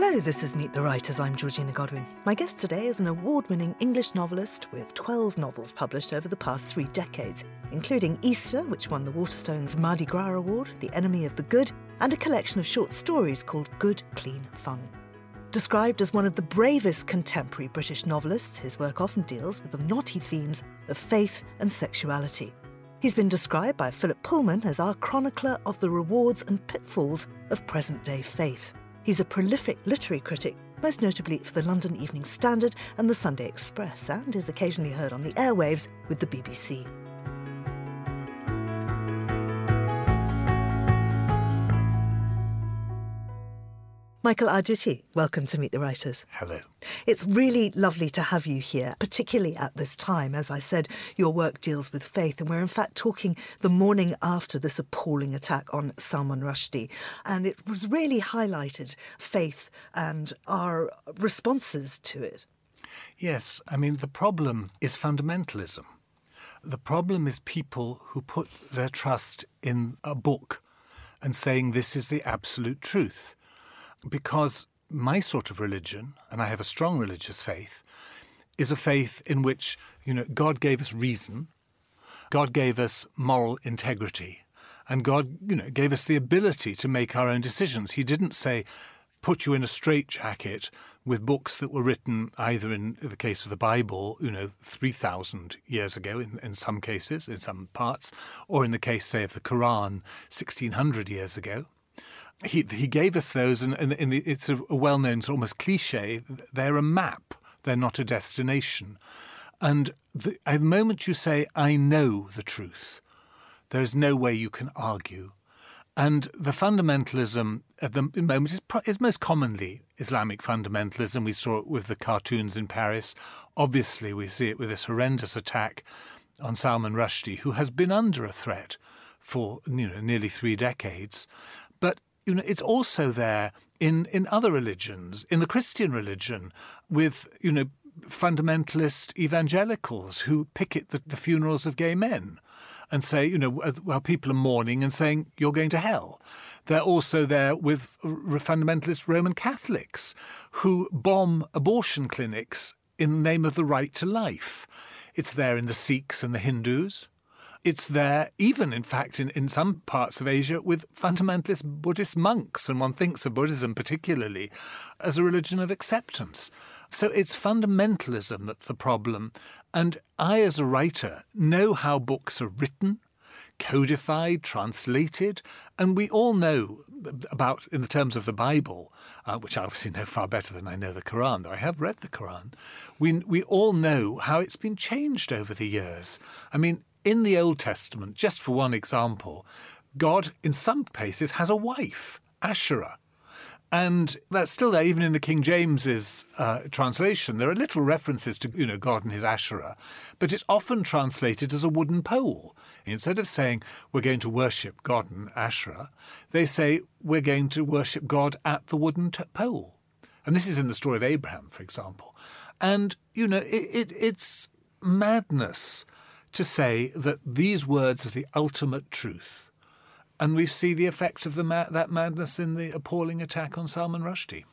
Hello, this is Meet the Writers. I'm Georgina Godwin. My guest today is an award winning English novelist with 12 novels published over the past three decades, including Easter, which won the Waterstones Mardi Gras Award, The Enemy of the Good, and a collection of short stories called Good, Clean Fun. Described as one of the bravest contemporary British novelists, his work often deals with the knotty themes of faith and sexuality. He's been described by Philip Pullman as our chronicler of the rewards and pitfalls of present day faith. He's a prolific literary critic, most notably for the London Evening Standard and the Sunday Express, and is occasionally heard on the airwaves with the BBC. Michael Arditti, welcome to Meet the Writers. Hello. It's really lovely to have you here, particularly at this time. As I said, your work deals with faith, and we're in fact talking the morning after this appalling attack on Salman Rushdie. And it was really highlighted faith and our responses to it. Yes, I mean, the problem is fundamentalism. The problem is people who put their trust in a book and saying this is the absolute truth because my sort of religion, and I have a strong religious faith, is a faith in which, you know, God gave us reason, God gave us moral integrity, and God, you know, gave us the ability to make our own decisions. He didn't say, put you in a straitjacket with books that were written either in the case of the Bible, you know, 3,000 years ago in, in some cases, in some parts, or in the case, say, of the Quran, 1,600 years ago he he gave us those, and, and, it's a, well-known, almost cliche. They're a map. They're not a destination. And the, the moment you say, "I know the truth," there is no way you can argue. And the fundamentalism at the moment is, is, most commonly Islamic fundamentalism. We saw it with the cartoons in Paris. Obviously, we see it with this horrendous attack on Salman Rushdie, who has been under a threat for you know, nearly three decades. You know, it's also there in, in other religions, in the Christian religion, with, you know, fundamentalist evangelicals who picket the, the funerals of gay men and say, you know, while people are mourning and saying, you're going to hell. They're also there with fundamentalist Roman Catholics who bomb abortion clinics in the name of the right to life. It's there in the Sikhs and the Hindus. It's there, even in fact, in, in some parts of Asia, with fundamentalist Buddhist monks, and one thinks of Buddhism particularly as a religion of acceptance. So it's fundamentalism that's the problem. And I, as a writer, know how books are written, codified, translated, and we all know about, in the terms of the Bible, uh, which I obviously know far better than I know the Quran, though I have read the Quran, we, we all know how it's been changed over the years. I mean, in the Old Testament, just for one example, God, in some places, has a wife, Asherah. And that's still there, even in the King James's uh, translation. There are little references to, you know, God and his Asherah, but it's often translated as a wooden pole. Instead of saying we're going to worship God and Asherah, they say we're going to worship God at the wooden t- pole. And this is in the story of Abraham, for example. And you know, it, it, it's madness to say that these words are the ultimate truth. And we see the effect of the ma- that madness in the appalling attack on Salman Rushdie.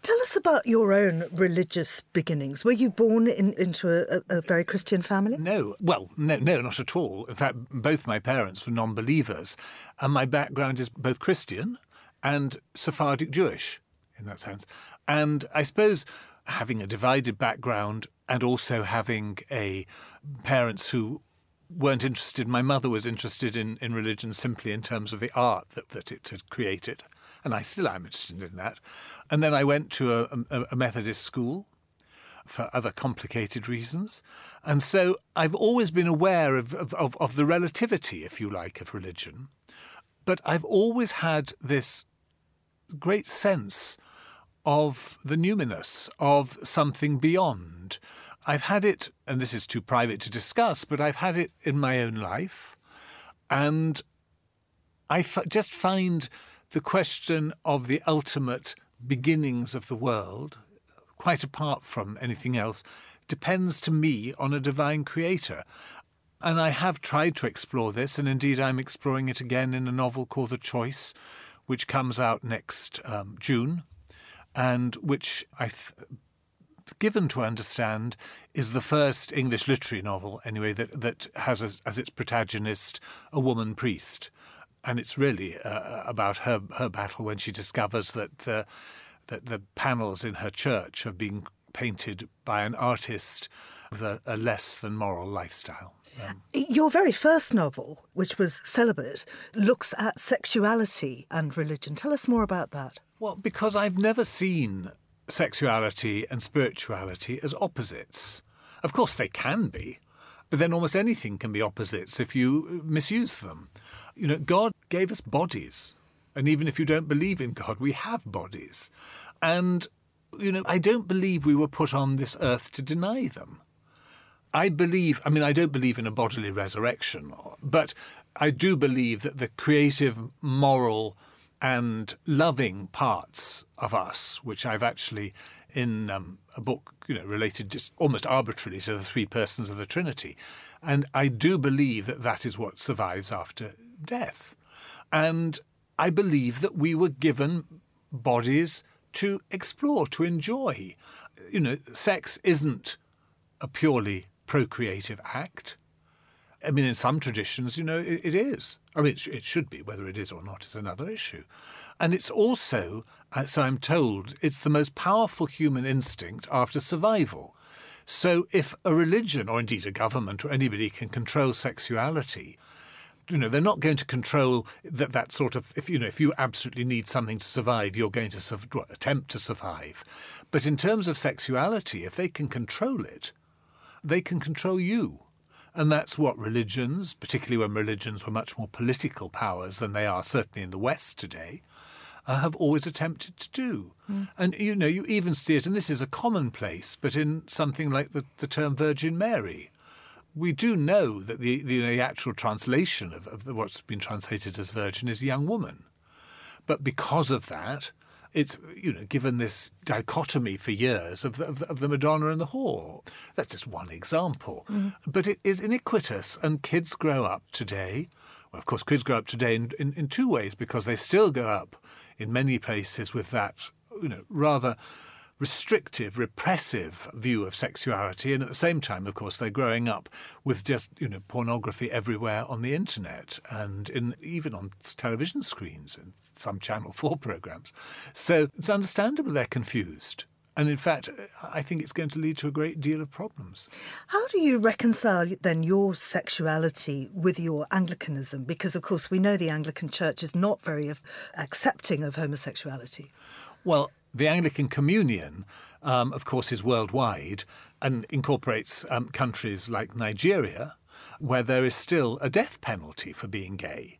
Tell us about your own religious beginnings. Were you born in, into a, a, very Christian family? No. Well, no, no, not at all. In fact, both my parents were non believers. And my background is both Christian and Sephardic Jewish in that sense. And I suppose having a divided background and also having a parents who weren't interested. My mother was interested in, in religion simply in terms of the art that, that it had created. And I still am interested in that. And then I went to a, a, a Methodist school for other complicated reasons. And so I've always been aware of, of, of, the relativity, if you like, of religion. But I've always had this great sense of the numinous, of something beyond. I've had it, and this is too private to discuss, but I've had it in my own life. And I f- just find the question of the ultimate beginnings of the world, quite apart from anything else, depends to me on a divine creator. And I have tried to explore this, and indeed I'm exploring it again in a novel called The Choice, which comes out next um, June and which I th- given to understand is the first English literary novel, anyway, that, that has as, as its protagonist a woman priest. And it's really uh, about her, her battle when she discovers that, uh, that the panels in her church have been painted by an artist with a, a less than moral lifestyle. Um, Your very first novel, which was Celibate, looks at sexuality and religion. Tell us more about that. Well, because I've never seen sexuality and spirituality as opposites. Of course, they can be, but then almost anything can be opposites if you misuse them. You know, God gave us bodies. And even if you don't believe in God, we have bodies. And, you know, I don't believe we were put on this earth to deny them. I believe, I mean, I don't believe in a bodily resurrection, but I do believe that the creative, moral, and loving parts of us, which I've actually in um, a book, you know, related just almost arbitrarily to the three persons of the Trinity, and I do believe that that is what survives after death, and I believe that we were given bodies to explore, to enjoy. You know, sex isn't a purely procreative act. I mean, in some traditions, you know, it, it is. I mean, it, it, should be. Whether it is or not is another issue. And it's also, uh, so I'm told, it's the most powerful human instinct after survival. So if a religion, or indeed a government, or anybody can control sexuality, you know, they're not going to control that, that sort of, if, you know, if you absolutely need something to survive, you're going to su- attempt to survive. But in terms of sexuality, if they can control it, they can control you. And that's what religions, particularly when religions were much more political powers than they are certainly in the West today, uh, have always attempted to do. Mm. And you know, you even see it, and this is a commonplace, but in something like the, the term Virgin Mary. We do know that the, the, the actual translation of, of what's been translated as virgin is young woman. But because of that, it's you know given this dichotomy for years of the, of the, of the Madonna and the whore. That's just one example, mm. but it is iniquitous, and kids grow up today. Well, of course, kids grow up today in, in, in two ways because they still grow up in many places with that you know rather restrictive, repressive view of sexuality, and at the same time, of course, they're growing up with just you know pornography everywhere on the internet and in even on television screens and some Channel Four programs. So it's understandable they're confused. And in fact, I think it's going to lead to a great deal of problems. How do you reconcile then your sexuality with your Anglicanism? Because, of course, we know the Anglican Church is not very accepting of homosexuality. Well, the Anglican Communion, um, of course, is worldwide and incorporates um, countries like Nigeria, where there is still a death penalty for being gay.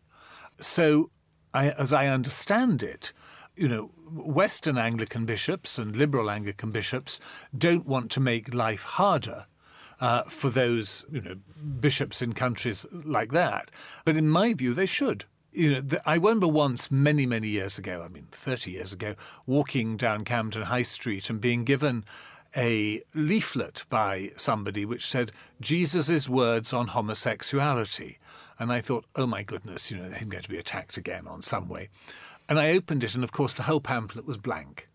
So, I, as I understand it, you know, Western Anglican bishops and liberal Anglican bishops don't want to make life harder uh, for those, you know, bishops in countries like that. But in my view, they should you know, the, I remember once, many, many years ago, I mean, 30 years ago, walking down Camden High Street and being given a leaflet by somebody which said Jesus' words on homosexuality. And I thought, oh my goodness, you know, I'm going to be attacked again on some way. And I opened it, and of course, the whole pamphlet was blank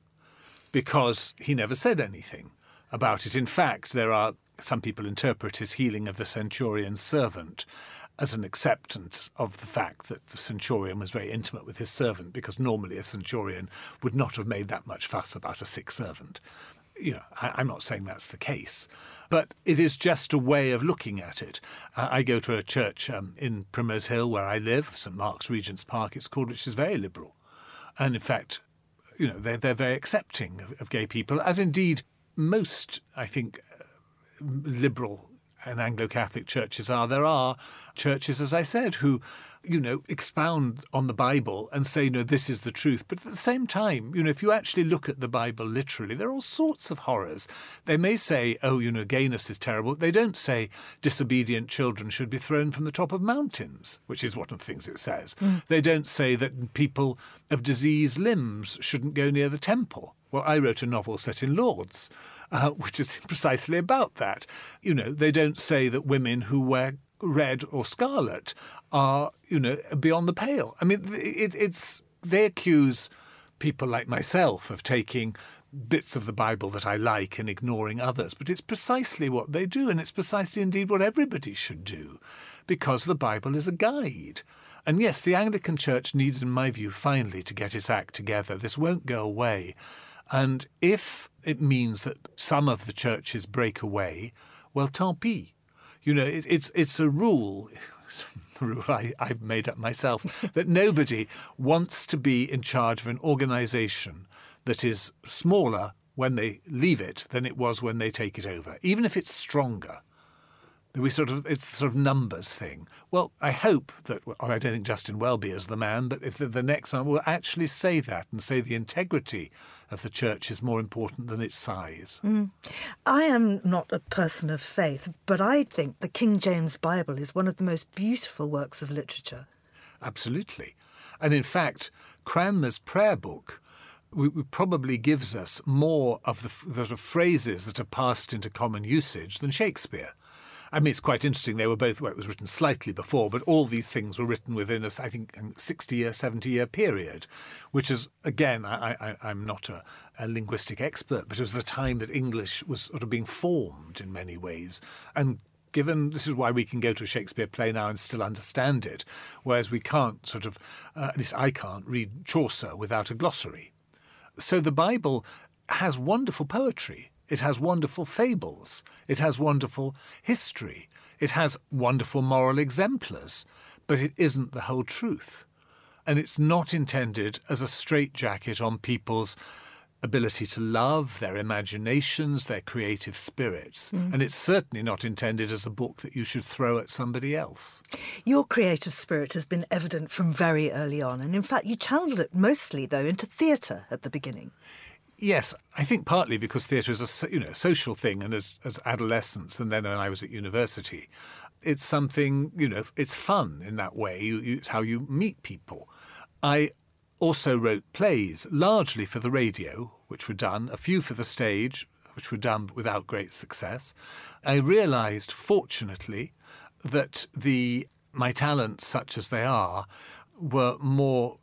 because he never said anything about it. In fact, there are some people interpret his healing of the centurion's servant as an acceptance of the fact that the centurion was very intimate with his servant, because normally a centurion would not have made that much fuss about a sick servant. You know, I, am not saying that's the case, but it is just a way of looking at it. Uh, I go to a church um, in Primrose Hill where I live, St Mark's Regent's Park, it's called, which is very liberal. And in fact, you know, they're, they're very accepting of, of gay people, as indeed most, I think, uh, liberal and Anglo Catholic churches are. There are churches, as I said, who, you know, expound on the Bible and say, no, this is the truth. But at the same time, you know, if you actually look at the Bible literally, there are all sorts of horrors. They may say, oh, you know, gayness is terrible. They don't say disobedient children should be thrown from the top of mountains, which is one of the things it says. Mm. They don't say that people of diseased limbs shouldn't go near the temple. Well, I wrote a novel set in Lourdes uh, which is precisely about that. You know, they don't say that women who wear red or scarlet are, you know, beyond the pale. I mean, it, it's they accuse people like myself of taking bits of the Bible that I like and ignoring others. But it's precisely what they do, and it's precisely indeed what everybody should do, because the Bible is a guide. And yes, the Anglican Church needs, in my view, finally to get its act together. This won't go away. And if it means that some of the churches break away, well, tant pis. You know, it, it's it's a rule. a rule I, I've made up myself that nobody wants to be in charge of an organization that is smaller when they leave it than it was when they take it over, even if it's stronger. We sort of it's sort of numbers thing. Well, I hope that I don't think Justin Welby is the man, but if the, the next man will actually say that and say the integrity of the church is more important than its size. Mm. I am not a person of faith, but I think the King James Bible is one of the most beautiful works of literature. Absolutely. And in fact, Cranmer's prayer book probably gives us more of the, the, the phrases that are passed into common usage than Shakespeare. I mean, it's quite interesting. They were both, well, it was written slightly before, but all these things were written within a, I think, 60 year, 70 year period, which is, again, I, am not a, a linguistic expert, but it was the time that English was sort of being formed in many ways. And given this is why we can go to a Shakespeare play now and still understand it, whereas we can't sort of, uh, at least I can't, read Chaucer without a glossary. So the Bible has wonderful poetry. It has wonderful fables. It has wonderful history. It has wonderful moral exemplars. But it isn't the whole truth. And it's not intended as a straitjacket on people's ability to love, their imaginations, their creative spirits. Mm. And it's certainly not intended as a book that you should throw at somebody else. Your creative spirit has been evident from very early on. And in fact, you channeled it mostly, though, into theatre at the beginning. Yes, I think partly because theatre is a you know social thing, and as as adolescents, and then when I was at university, it's something you know it's fun in that way. You, you, it's how you meet people. I also wrote plays largely for the radio, which were done, a few for the stage, which were done without great success. I realised, fortunately, that the my talents, such as they are, were more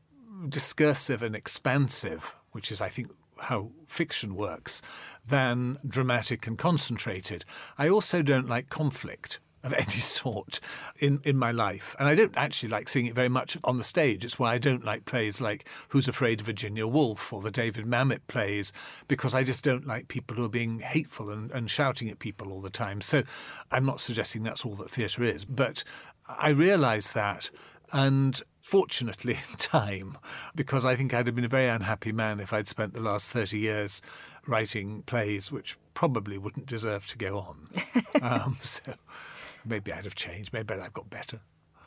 discursive and expansive, which is, I think, how fiction works than dramatic and concentrated. I also don't like conflict of any sort in, in my life. And I don't actually like seeing it very much on the stage. It's why I don't like plays like Who's Afraid of Virginia Woolf or the David Mamet plays, because I just don't like people who are being hateful and, and shouting at people all the time. So I'm not suggesting that's all that theatre is, but I realise that. And fortunately in time, because I think I'd have been a very unhappy man if I'd spent the last 30 years writing plays which probably wouldn't deserve to go on. um, so maybe I'd have changed, maybe I'd have got better.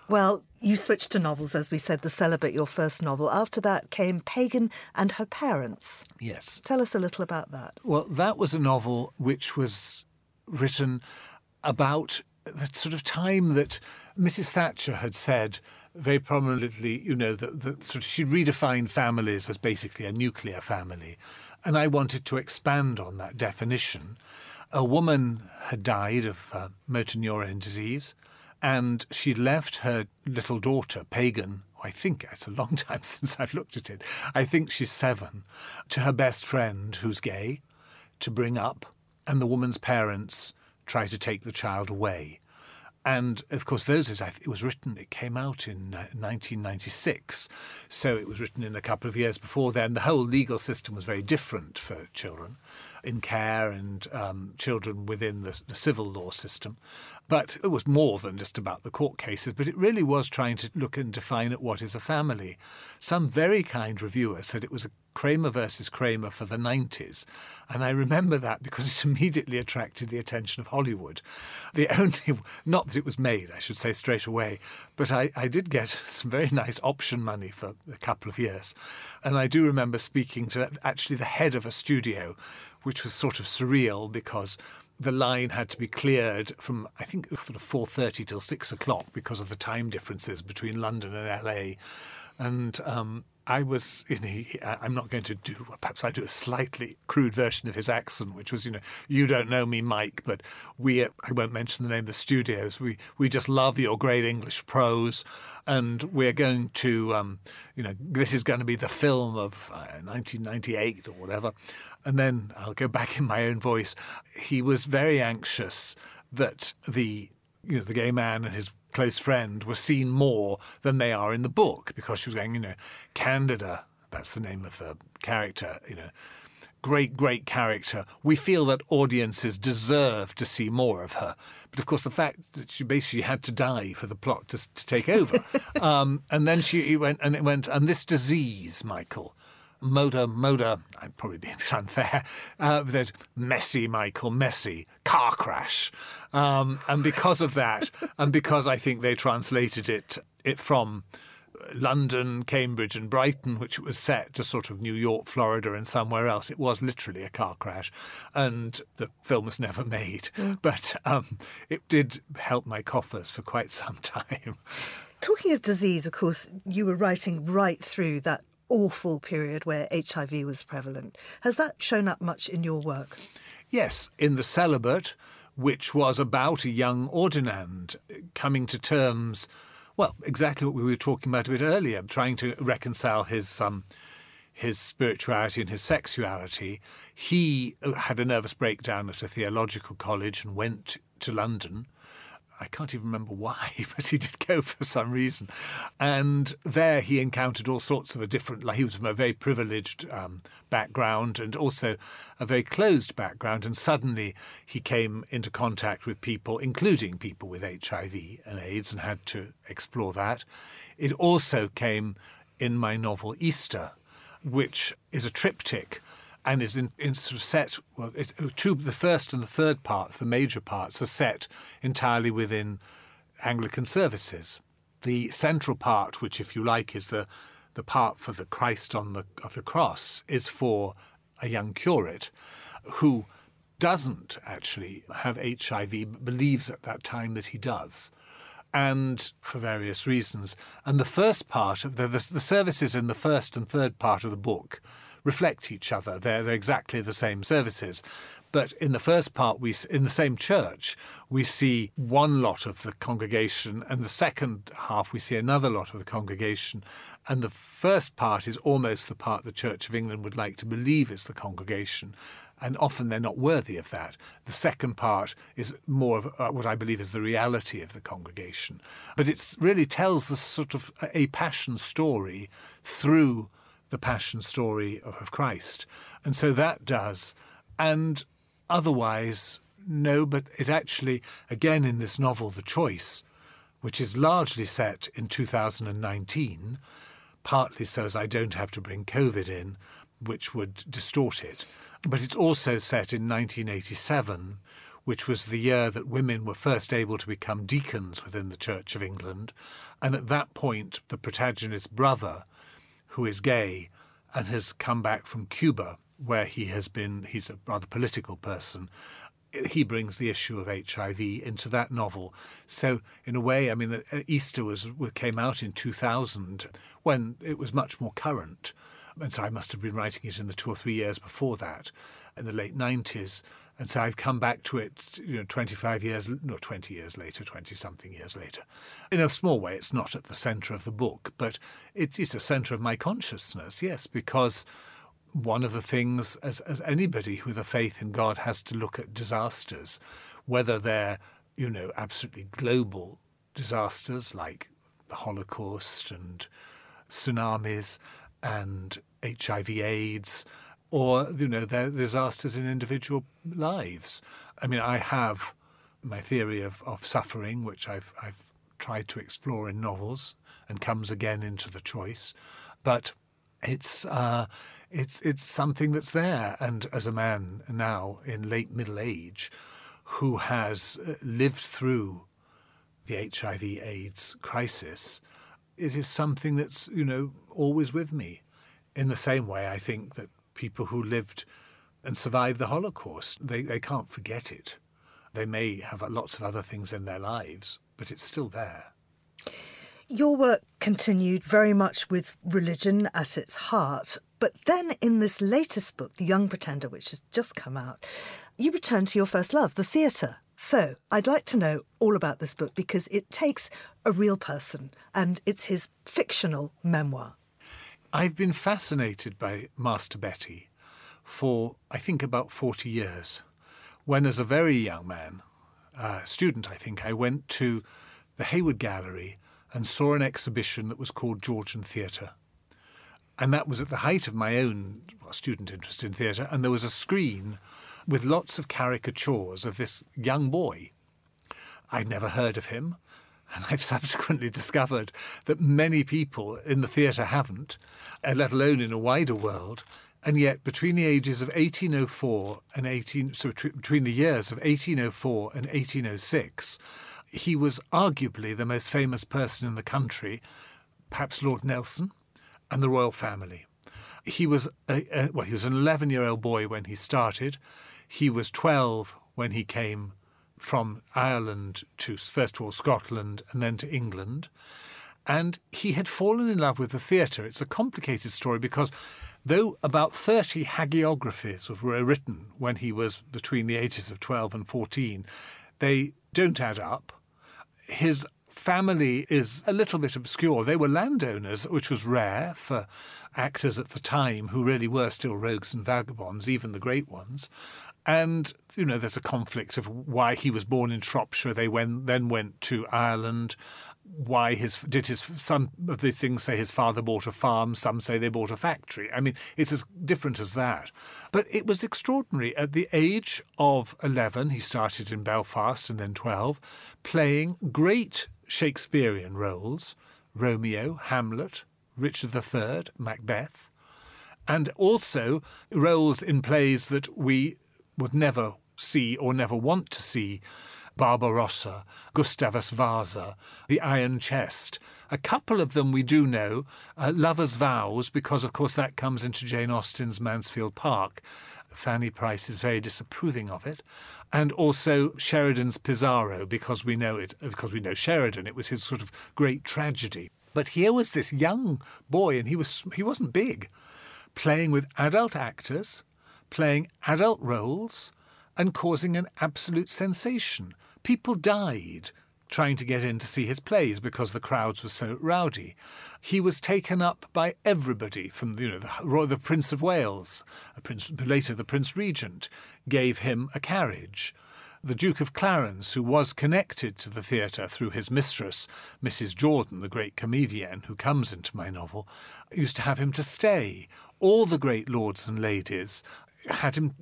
Well, you switched to novels, as we said, The Celibate, your first novel. After that came Pagan and Her Parents. Yes. Tell us a little about that. Well, that was a novel which was written about the sort of time that Mrs. Thatcher had said very prominently, you know, that, that sort of she redefined families as basically a nuclear family. And I wanted to expand on that definition. A woman had died of uh, motor neurone disease, and she left her little daughter, Pagan, I think it's a long time since I've looked at it. I think she's seven, to her best friend, who's gay, to bring up, and the woman's parents try to take the child away. And of course, those is it was written. It came out in 1996, so it was written in a couple of years before then. The whole legal system was very different for children in care and um, children within the, the civil law system. But it was more than just about the court cases, but it really was trying to look and define at what is a family. Some very kind reviewer said it was a Kramer versus Kramer for the 90s. And I remember that because it immediately attracted the attention of Hollywood. The only, not that it was made, I should say straight away, but I, I did get some very nice option money for a couple of years. And I do remember speaking to actually the head of a studio, which was sort of surreal because the line had to be cleared from I think sort of four thirty till six o'clock because of the time differences between London and LA And um, I was, you know, I'm not going to do, perhaps I do a slightly crude version of his accent, which was, you know, you don't know me, Mike, but we, I won't mention the name of the studios, we, we just love your great English prose. And we're going to, um, you know, this is going to be the film of uh, 1998 or whatever. And then I'll go back in my own voice. He was very anxious that the, you know, the gay man and his close friend were seen more than they are in the book because she was going, you know, Candida, that's the name of the character, you know, great, great character. We feel that audiences deserve to see more of her. But of course, the fact that she basically had to die for the plot to, to take over. um, and then she went, and it went, and this disease, Michael, motor, motor, I'd probably be a bit unfair, uh, there's messy, Michael, messy, car crash. Um, and because of that, and because I think they translated it, it from London, Cambridge, and Brighton, which was set to sort of New York, Florida, and somewhere else. It was literally a car crash, and the film was never made. Mm. But um, it did help my coffers for quite some time. Talking of disease, of course, you were writing right through that awful period where HIV was prevalent. Has that shown up much in your work? Yes, in The Celibate, which was about a young ordinand coming to terms, well, exactly what we were talking about a bit earlier, trying to reconcile his. Um, his spirituality and his sexuality. He had a nervous breakdown at a theological college and went to London I can't even remember why, but he did go for some reason. And there he encountered all sorts of a different, like he was from a very privileged um, background and also a very closed background. And suddenly he came into contact with people, including people with HIV and AIDS, and had to explore that. It also came in my novel Easter, which is a triptych and is in, in set. Well, it's uh, two. The first and the third parts, the major parts, are set entirely within Anglican services. The central part, which, if you like, is the the part for the Christ on the of the cross, is for a young curate who doesn't actually have HIV, believes at that time that he does and for various reasons. And the first part of the, the, the, services in the first and third part of the book reflect each other. They're, they're exactly the same services. But in the first part, we in the same church, we see one lot of the congregation, and the second half we see another lot of the congregation. And the first part is almost the part the Church of England would like to believe is the congregation, and often they're not worthy of that. The second part is more of uh, what I believe is the reality of the congregation, but it really tells the sort of a passion story through the passion story of Christ. And so that does. And otherwise, no, but it actually, again in this novel, The Choice, which is largely set in 2019, partly so as I don't have to bring COVID in, which would distort it. But it's also set in 1987, which was the year that women were first able to become deacons within the Church of England. And at that point, the protagonist's brother who is gay and has come back from Cuba, where he has been, he's a rather political person. He brings the issue of HIV into that novel. So, in a way, I mean, uh, Easter was came out in 2000 when it was much more current. And so I must have been writing it in the two or three years before that, in the late 90s. And so I've come back to it, you know, 25 years, no, 20 years later, 20 something years later. In a small way, it's not at the centre of the book, but it is a centre of my consciousness, yes, because one of the things, as, as anybody with a faith in God has to look at disasters, whether they're, you know, absolutely global disasters like the Holocaust and tsunamis and HIV AIDS or you know their disasters in individual lives. I mean, I have my theory of, of suffering, which I've I've tried to explore in novels, and comes again into the choice, but it's uh, it's it's something that's there. And as a man now in late middle age, who has uh, lived through the HIV/AIDS crisis, it is something that's you know always with me. In the same way, I think that people who lived and survived the Holocaust. They, they can't forget it. They may have lots of other things in their lives, but it's still there. Your work continued very much with religion at its heart, but then in this latest book, The Young Pretender, which has just come out, you return to your first love, the theatre. So I'd like to know all about this book because it takes a real person and it's his fictional memoir. I've been fascinated by Master Betty for, I think, about 40 years. When, as a very young man, uh, student, I think, I went to the Hayward Gallery and saw an exhibition that was called Georgian Theatre. And that was at the height of my own student interest in theatre. And there was a screen with lots of caricatures of this young boy. I'd never heard of him. And I've subsequently discovered that many people in the theatre haven't, let alone in a wider world. And yet, between the ages of 1804 and 18, so between the years of 1804 and 1806, he was arguably the most famous person in the country, perhaps Lord Nelson and the royal family. He was a, a well, he was an 11 year old boy when he started. He was 12 when he came from Ireland to first of all Scotland and then to England. And he had fallen in love with the theatre. It's a complicated story because though about 30 hagiographies were written when he was between the ages of 12 and 14, they don't add up. His family is a little bit obscure. They were landowners, which was rare for actors at the time who really were still rogues and vagabonds, even the great ones. And, you know, there's a conflict of why he was born in Shropshire. They went, then went to Ireland. Why his did his some of the things say his father bought a farm, some say they bought a factory. I mean, it's as different as that. But it was extraordinary. At the age of 11, he started in Belfast and then 12, playing great Shakespearean roles Romeo, Hamlet, Richard III, Macbeth, and also roles in plays that we would never see or never want to see Barbarossa, Gustavus Vasa, The Iron Chest. A couple of them we do know, uh, Lover's Vows, because of course that comes into Jane Austen's Mansfield Park. Fanny Price is very disapproving of it. And also Sheridan's Pizarro, because we know it, because we know Sheridan. It was his sort of great tragedy. But here was this young boy, and he was he wasn't big, playing with adult actors playing adult roles and causing an absolute sensation. People died trying to get in to see his plays because the crowds were so rowdy. He was taken up by everybody, from you know the, the Prince of Wales, Prince, later the Prince Regent, gave him a carriage. The Duke of Clarence, who was connected to the theatre through his mistress, Mrs. Jordan, the great comedienne who comes into my novel, used to have him to stay. All the great lords and ladies had him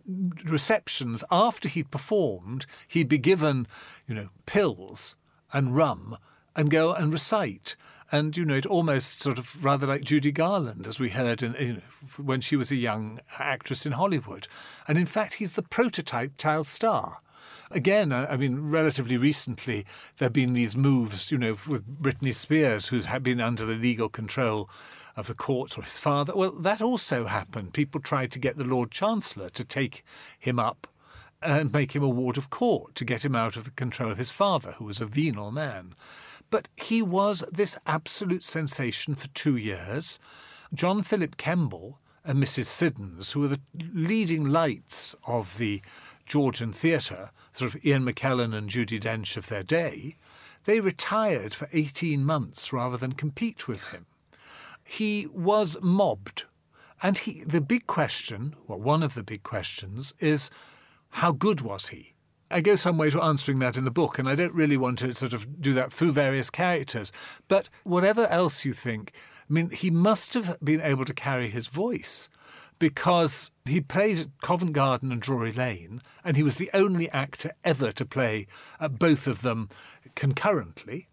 receptions after he'd performed. He'd be given, you know, pills and rum and go and recite. And you know, it almost sort of rather like Judy Garland, as we heard in, in, when she was a young actress in Hollywood. And in fact, he's the prototype child star. Again, uh, I mean, relatively recently, there have been these moves, you know, with Britney Spears, who's been under the legal control of the courts or his father. Well, that also happened. People tried to get the Lord Chancellor to take him up and make him a ward of court to get him out of the control of his father, who was a venal man. But he was this absolute sensation for two years. John Philip Kemble and Mrs. Siddons, who were the leading lights of the Georgian theatre, sort of Ian McKellen and Judi Dench of their day, they retired for 18 months rather than compete with him he was mobbed. And he, the big question, well, one of the big questions, is how good was he? I go some way to answering that in the book, and I don't really want to sort of do that through various characters. But whatever else you think, I mean, he must have been able to carry his voice because he played at Covent Garden and Drury Lane, and he was the only actor ever to play at both of them concurrently.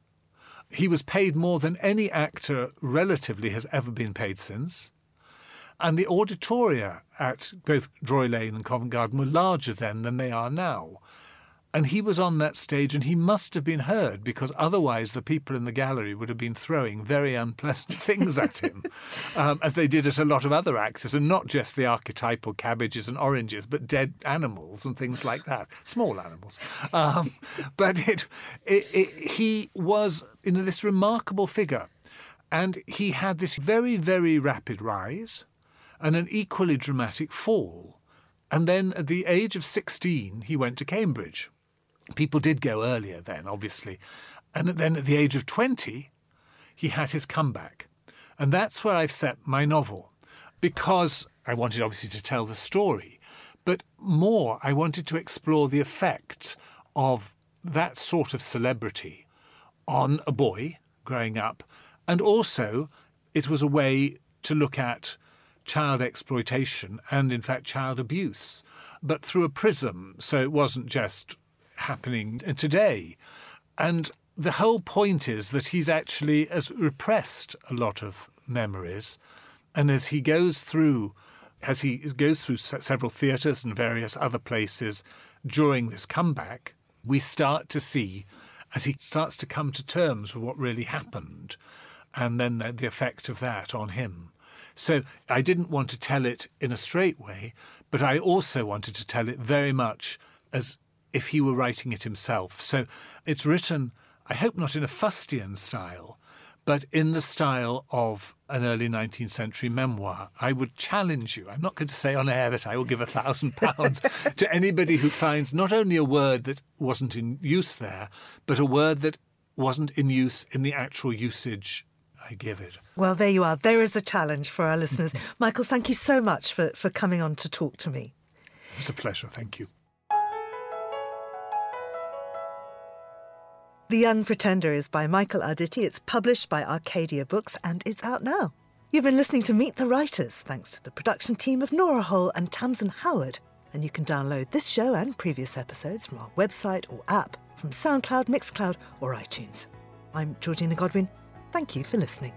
He was paid more than any actor relatively has ever been paid since. And the auditoria at both Drury Lane and Covent Garden were larger then than they are now. And he was on that stage and he must have been heard because otherwise the people in the gallery would have been throwing very unpleasant things at him, um, as they did at a lot of other actors, and not just the archetypal cabbages and oranges, but dead animals and things like that, small animals. Um, but it, it, it, he was you know, this remarkable figure. And he had this very, very rapid rise and an equally dramatic fall. And then at the age of 16, he went to Cambridge. People did go earlier then, obviously. And then at the age of 20, he had his comeback. And that's where I've set my novel, because I wanted obviously to tell the story, but more, I wanted to explore the effect of that sort of celebrity on a boy growing up. And also, it was a way to look at child exploitation and, in fact, child abuse, but through a prism. So it wasn't just happening today. And the whole point is that he's actually has repressed a lot of memories. And as he goes through, as he goes through several theatres and various other places during this comeback, we start to see, as he starts to come to terms with what really happened, and then the, the effect of that on him. So I didn't want to tell it in a straight way, but I also wanted to tell it very much as if he were writing it himself. So it's written, I hope not in a fustian style, but in the style of an early 19th century memoir. I would challenge you. I'm not going to say on air that I will give a thousand pounds to anybody who finds not only a word that wasn't in use there, but a word that wasn't in use in the actual usage I give it. Well, there you are. There is a challenge for our listeners. Michael, thank you so much for, for coming on to talk to me. It's a pleasure. Thank you. The Young Pretender is by Michael Arditti. It's published by Arcadia Books and it's out now. You've been listening to Meet the Writers, thanks to the production team of Nora Hull and Tamsin Howard. And you can download this show and previous episodes from our website or app from SoundCloud, Mixcloud, or iTunes. I'm Georgina Godwin. Thank you for listening.